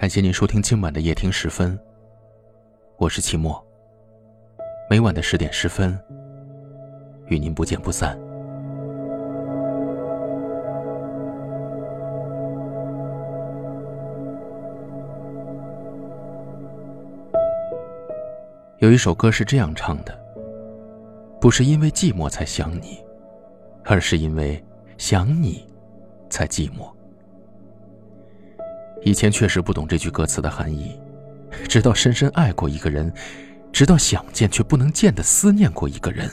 感谢您收听今晚的夜听十分，我是齐墨。每晚的十点十分，与您不见不散。有一首歌是这样唱的：不是因为寂寞才想你，而是因为想你，才寂寞。以前确实不懂这句歌词的含义，直到深深爱过一个人，直到想见却不能见的思念过一个人，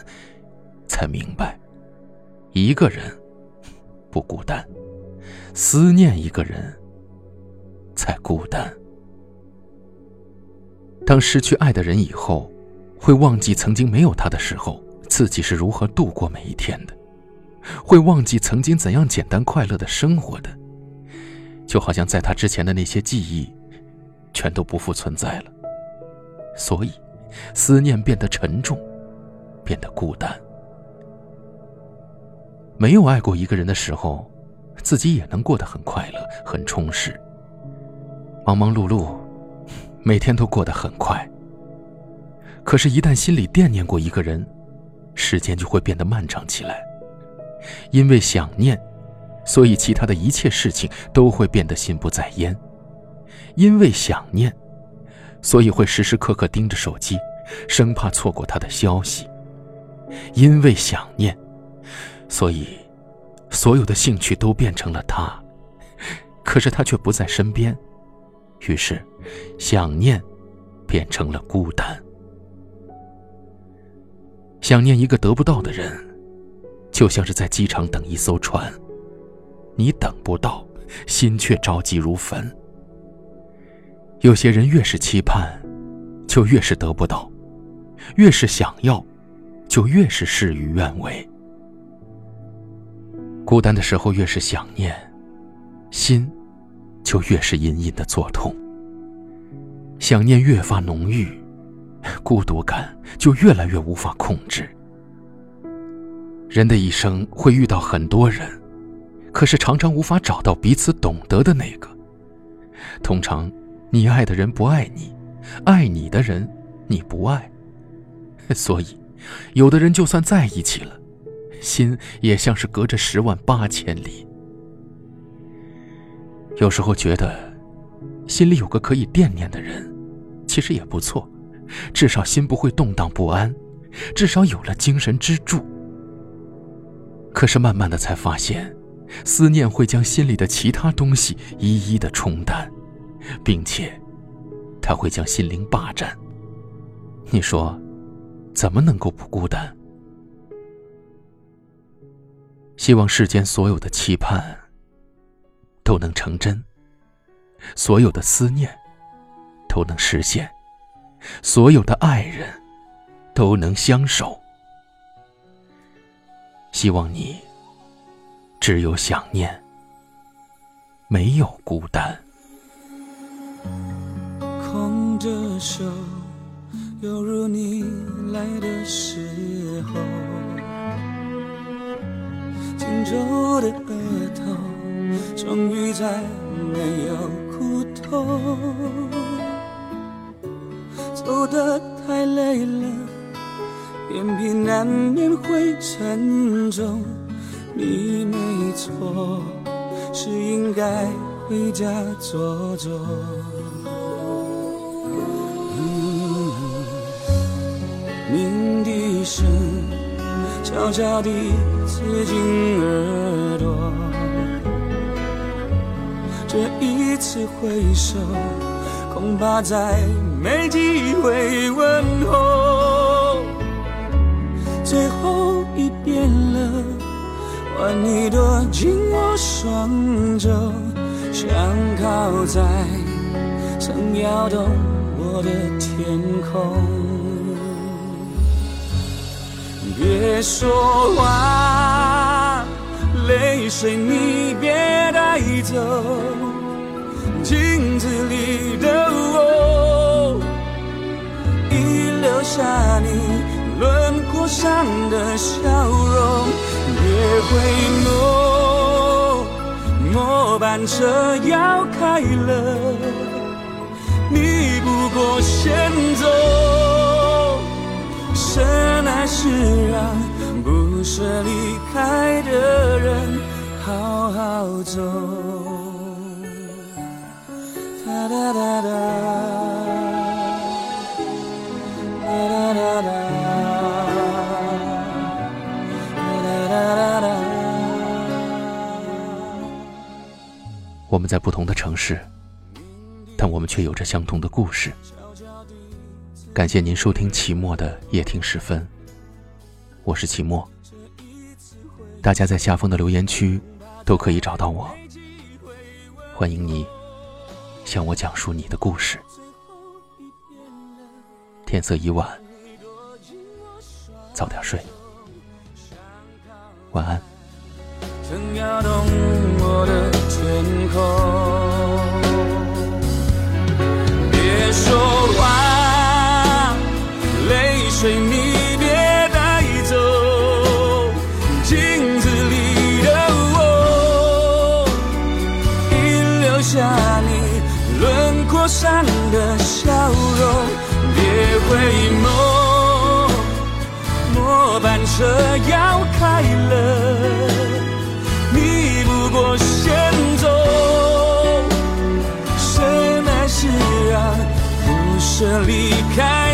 才明白，一个人不孤单，思念一个人才孤单。当失去爱的人以后，会忘记曾经没有他的时候，自己是如何度过每一天的，会忘记曾经怎样简单快乐的生活的。就好像在他之前的那些记忆，全都不复存在了。所以，思念变得沉重，变得孤单。没有爱过一个人的时候，自己也能过得很快乐、很充实。忙忙碌碌，每天都过得很快。可是，一旦心里惦念过一个人，时间就会变得漫长起来，因为想念。所以，其他的一切事情都会变得心不在焉，因为想念，所以会时时刻刻盯着手机，生怕错过他的消息。因为想念，所以所有的兴趣都变成了他，可是他却不在身边，于是，想念变成了孤单。想念一个得不到的人，就像是在机场等一艘船。你等不到，心却着急如焚。有些人越是期盼，就越是得不到；越是想要，就越是事与愿违。孤单的时候越是想念，心就越是隐隐的作痛。想念越发浓郁，孤独感就越来越无法控制。人的一生会遇到很多人。可是常常无法找到彼此懂得的那个。通常，你爱的人不爱你，爱你的人你不爱。所以，有的人就算在一起了，心也像是隔着十万八千里。有时候觉得，心里有个可以惦念的人，其实也不错，至少心不会动荡不安，至少有了精神支柱。可是慢慢的才发现。思念会将心里的其他东西一一的冲淡，并且，他会将心灵霸占。你说，怎么能够不孤单？希望世间所有的期盼都能成真，所有的思念都能实现，所有的爱人都能相守。希望你。只有想念，没有孤单。空着手，犹如你来的时候，紧皱的额头，终于再没有苦痛。走得太累了，眼皮难免会沉重。你没错，是应该回家坐坐。鸣笛声悄悄地刺进耳朵，这一次挥手，恐怕再没机会问换你躲进我双肘，想靠在曾摇动我的天空。别说话，泪水你别带走，镜子里的我，已留下你上的笑容。别回眸，末班车要开了，你不过先走，深爱是让不舍离开的人好好走。哒哒哒，哒我们在不同的城市，但我们却有着相同的故事。感谢您收听期末的夜听时分，我是期末。大家在下方的留言区都可以找到我，欢迎你向我讲述你的故事。天色已晚，早点睡，晚安。曾摇动我的天空。别说话，泪水你别带走。镜子里的我，已留下你轮廓上的笑容。别回眸，末班车要开了。你不过先走，深爱是让不舍离开。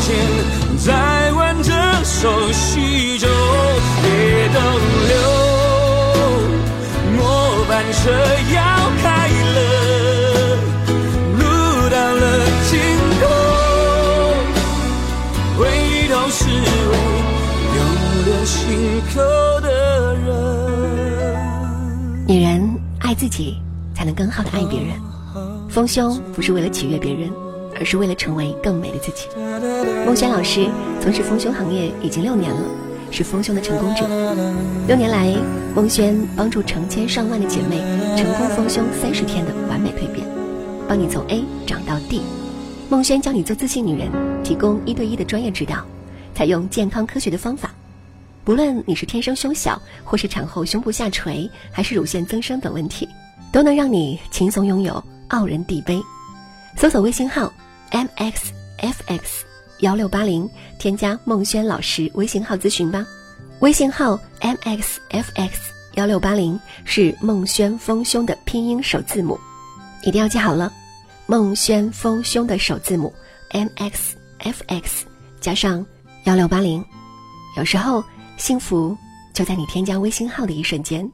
从前再挽着手叙旧，别逗留，末班车要开了，路到了尽头，回头是为永留心口的人。女人爱自己，才能更好的爱别人。丰胸不是为了取悦别人，而是为了成为更美的自己。孟轩老师从事丰胸行业已经六年了，是丰胸的成功者。六年来，孟轩帮助成千上万的姐妹成功丰胸三十天的完美蜕变，帮你从 A 长到 D。孟轩教你做自信女人，提供一对一的专业指导，采用健康科学的方法。不论你是天生胸小，或是产后胸部下垂，还是乳腺增生等问题，都能让你轻松拥有傲人地杯。搜索微信号 mxfx 幺六八零，添加孟轩老师微信号咨询吧。微信号 mxfx 幺六八零是孟轩丰胸的拼音首字母，一定要记好了。孟轩丰胸的首字母 mxfx 加上幺六八零，有时候。幸福就在你添加微信号的一瞬间。